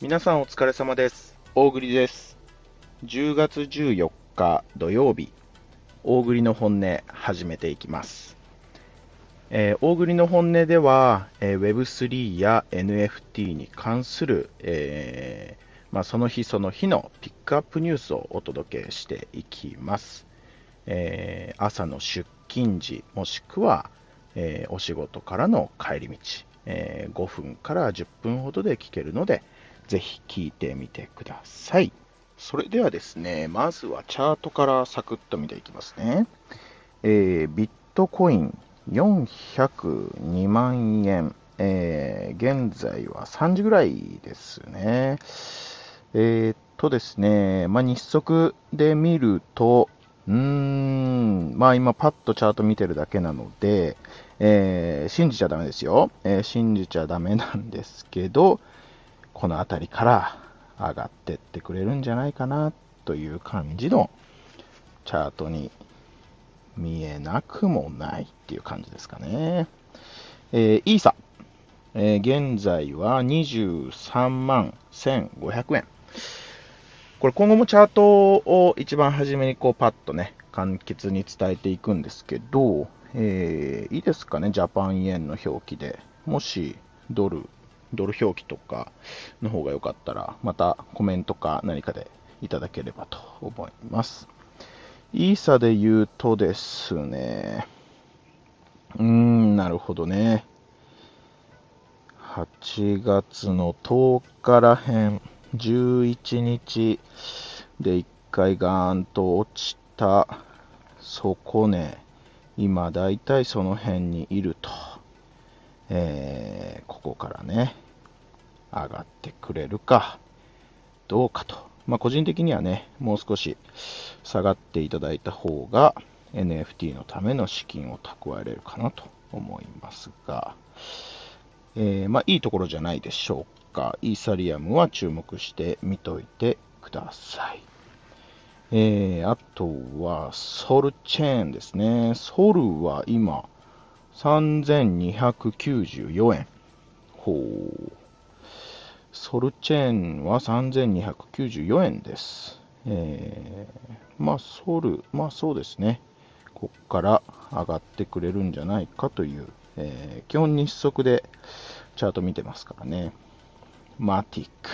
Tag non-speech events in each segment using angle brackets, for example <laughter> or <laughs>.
皆さんお疲れ様です。大栗です。10月14日土曜日、大栗の本音始めていきます。えー大栗の本音では、えー Web3 や NFT に関する、えーまあ、その日その日のピックアップニュースをお届けしていきます。えー朝の出勤時、もしくは、えーお仕事からの帰り道、えー5分から10分ほどで聞けるので、ぜひ聞いてみてください。それではですね、まずはチャートからサクッと見ていきますね。えービットコイン402万円、えー現在は3時ぐらいですね。えーっとですね、まあ、日足で見ると、うーん、まあ今パッとチャート見てるだけなので、えー信じちゃダメですよ、えー信じちゃダメなんですけど、この辺りから上がってってくれるんじゃないかなという感じのチャートに見えなくもないっていう感じですかね。えーイーサ、えー現在は23万1500円。これ今後もチャートを一番初めにこうパッとね、簡潔に伝えていくんですけど、えーいいですかね、ジャパン円の表記で。もしドル、ドル表記とかの方が良かったら、またコメントか何かでいただければと思います。イーサで言うとですね、うーん、なるほどね。8月の10日らへん、11日で1回ガーンと落ちた底値、今だいたいその辺にいると、えーここからね、上がってくれるか。どうかと。まあ、個人的にはね、もう少し下がっていただいた方が NFT のための資金を蓄えれるかなと思いますが、えーまあ、いいところじゃないでしょうか。イーサリアムは注目して見といてください。えーあとは、ソルチェーンですね。ソルは今、3294円。ほう。ソルチェーンは3294円です。えーまあ、ソル、まあそうですね。ここから上がってくれるんじゃないかという、えー基本日足でチャート見てますからね。マティック。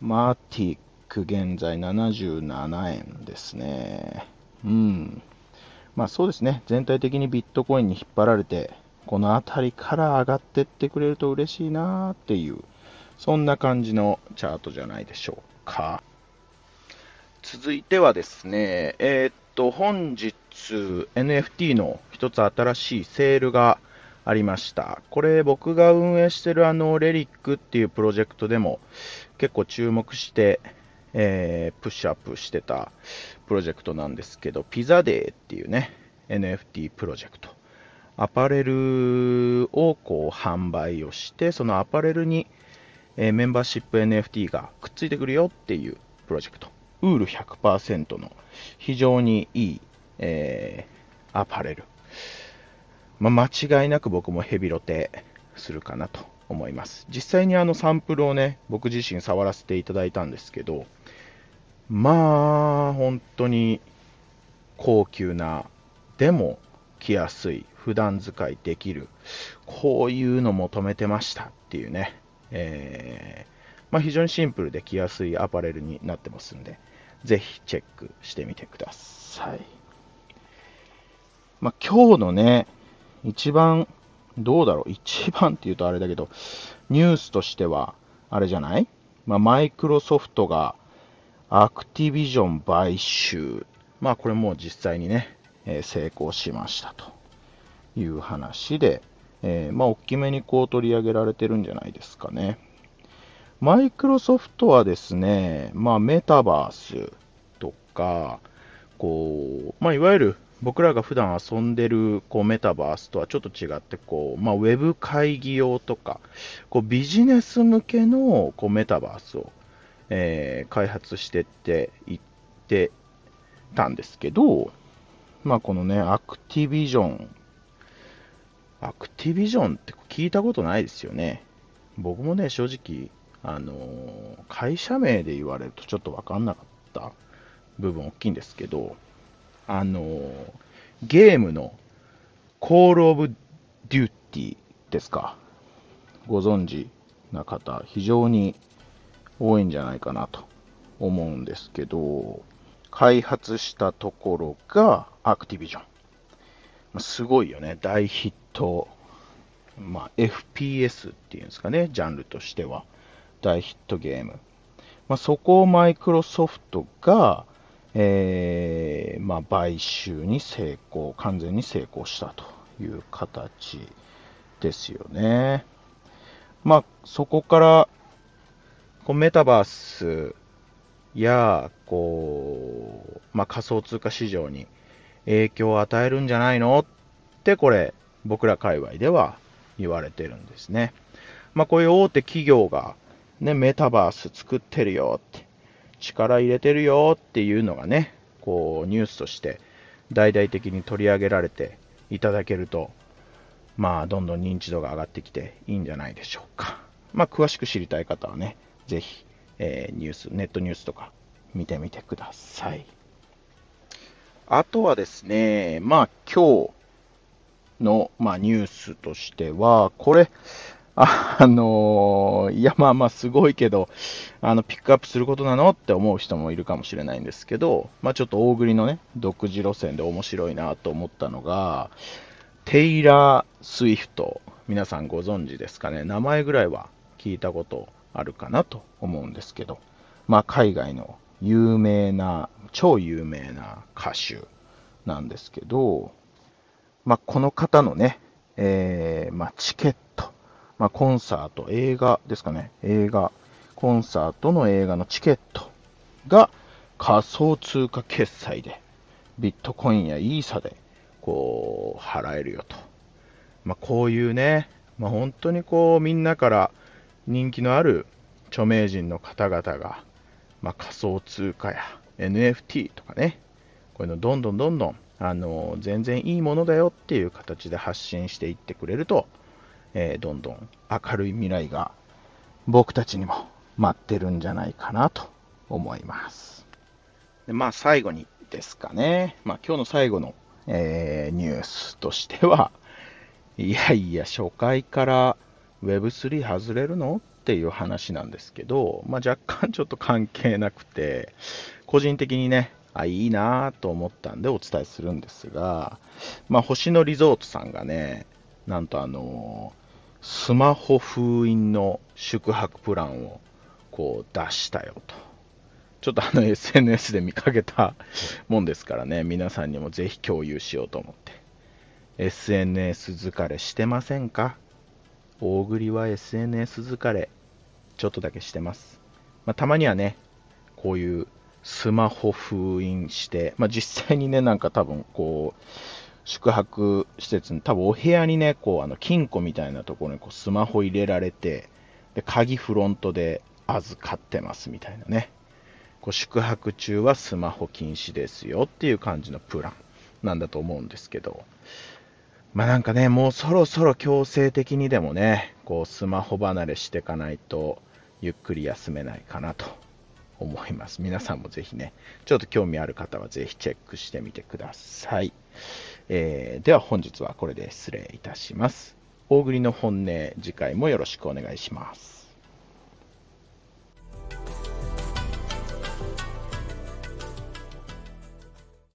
マティック現在77円ですね。うん。まあそうですね。全体的にビットコインに引っ張られて、この辺りから上がってってくれると嬉しいなっていう、そんな感じのチャートじゃないでしょうか。続いてはですね、えーっと、本日つ NFT の一つ新しいセールがありました。これ僕が運営してるあのレリックっていうプロジェクトでも結構注目して、えープッシュアップしてたプロジェクトなんですけど、ピザデーっていうね、NFT プロジェクト。アパレルをこう販売をして、そのアパレルに、えーメンバーシップ NFT がくっついてくるよっていうプロジェクト。ウール100%の非常にいい、えーアパレル。まあ、間違いなく僕もヘビロテするかなと思います。実際にあのサンプルをね、僕自身触らせていただいたんですけど、まあ、本当に高級な、でも着やすい、普段使いできる、こういうの求めてましたっていうね、えーまあ、非常にシンプルで着やすいアパレルになってますんで、ぜひチェックしてみてください。まあ、今日のね、一番、どうだろう、一番って言うとあれだけど、ニュースとしては、あれじゃない？まあ、マイクロソフトがアクティビジョン買収。まあ、これもう実際にね、えー成功しましたという話で、えーまあ、大きめにこう取り上げられてるんじゃないですかね。マイクロソフトはですね、まあ、メタバースとか、こう、まあ、いわゆる僕らが普段遊んでるこうメタバースとはちょっと違って、こう、まあ、ウェブ会議用とか、こうビジネス向けのこうメタバースを、えー開発してっていってたんですけど、まあ、このね、アクティビジョンアクティビジョンって聞いたことないですよね。僕もね、正直、あのー、会社名で言われるとちょっとわかんなかった部分大きいんですけど、あの、ゲームのコールオブデューティーですか。ご存知な方、非常に多いんじゃないかなと思うんですけど、開発したところがアクティビジョン。すごいよね。大ヒット。まあ、FPS っていうんですかね。ジャンルとしては。大ヒットゲーム。まあ、そこをマイクロソフトが、えー、まあ、買収に成功、完全に成功したという形ですよね。まあ、そこから、こうメタバースや、こう、まあ、仮想通貨市場に影響を与えるんじゃないのって、これ、僕ら界隈では言われてるんですね。まあ、こういう大手企業が、ね、メタバース作ってるよって、力入れてるよっていうのがね、こう、ニュースとして大々的に取り上げられていただけると、まあ、どんどん認知度が上がってきていいんじゃないでしょうか。まあ、詳しく知りたい方はね、ぜひ、えー、ニュース、ネットニュースとか見てみてください。あとはですね、まあ今日の、まあ、ニュースとしては、これ、あ、の、いやまあまあすごいけど、あの、ピックアップすることなのって思う人もいるかもしれないんですけど、まあちょっと大栗のね、独自路線で面白いなと思ったのが、テイラー・スウィフト、皆さんご存知ですかね、名前ぐらいは聞いたことあるかなと思うんですけど、まあ、海外の有名な、超有名な歌手なんですけど、まあ、この方のね、えー、まあ、チケット、まあ、コンサート、映画ですかね、映画、コンサートの映画のチケットが仮想通貨決済で、ビットコインやイーサで、こう、払えるよと。まあ、こういうね、まあ、本当にこう、みんなから人気のある著名人の方々が、まあ、仮想通貨や NFT とかね、こういうのどんどんどんどん、あの全然いいものだよっていう形で発信していってくれると、えー、どんどん明るい未来が僕たちにも待ってるんじゃないかなと思います。でまあ最後にですかね、まあ、今日の最後の、えー、ニュースとしては、<laughs> いやいや、初回から Web3 外れるのっていう話なんですけど、まあ、若干ちょっと関係なくて、個人的にね、あ、いいなと思ったんでお伝えするんですが、まあ、星野リゾートさんがね、なんとあの、スマホ封印の宿泊プランをこう出したよと。ちょっとあの <laughs> SNS で見かけたもんですからね、皆さんにもぜひ共有しようと思って。SNS 疲れしてませんか？大栗は SNS 疲れ、ちょっとだけしてます。まあ、たまにはね、こういうスマホ封印して、まあ、実際にね、なんか多分こう、宿泊施設に、多分お部屋にね、こう、あの、金庫みたいなところにこうスマホ入れられて、で、鍵フロントで預かってますみたいなね。こう宿泊中はスマホ禁止ですよっていう感じのプランなんだと思うんですけど、まあなんかね、もうそろそろ強制的にでもね、こうスマホ離れしていかないと、ゆっくり休めないかなと思います。皆さんもぜひね、ちょっと興味ある方はぜひチェックしてみてください。えー、では本日はこれで失礼いたします。大栗の本音、次回もよろしくお願いします。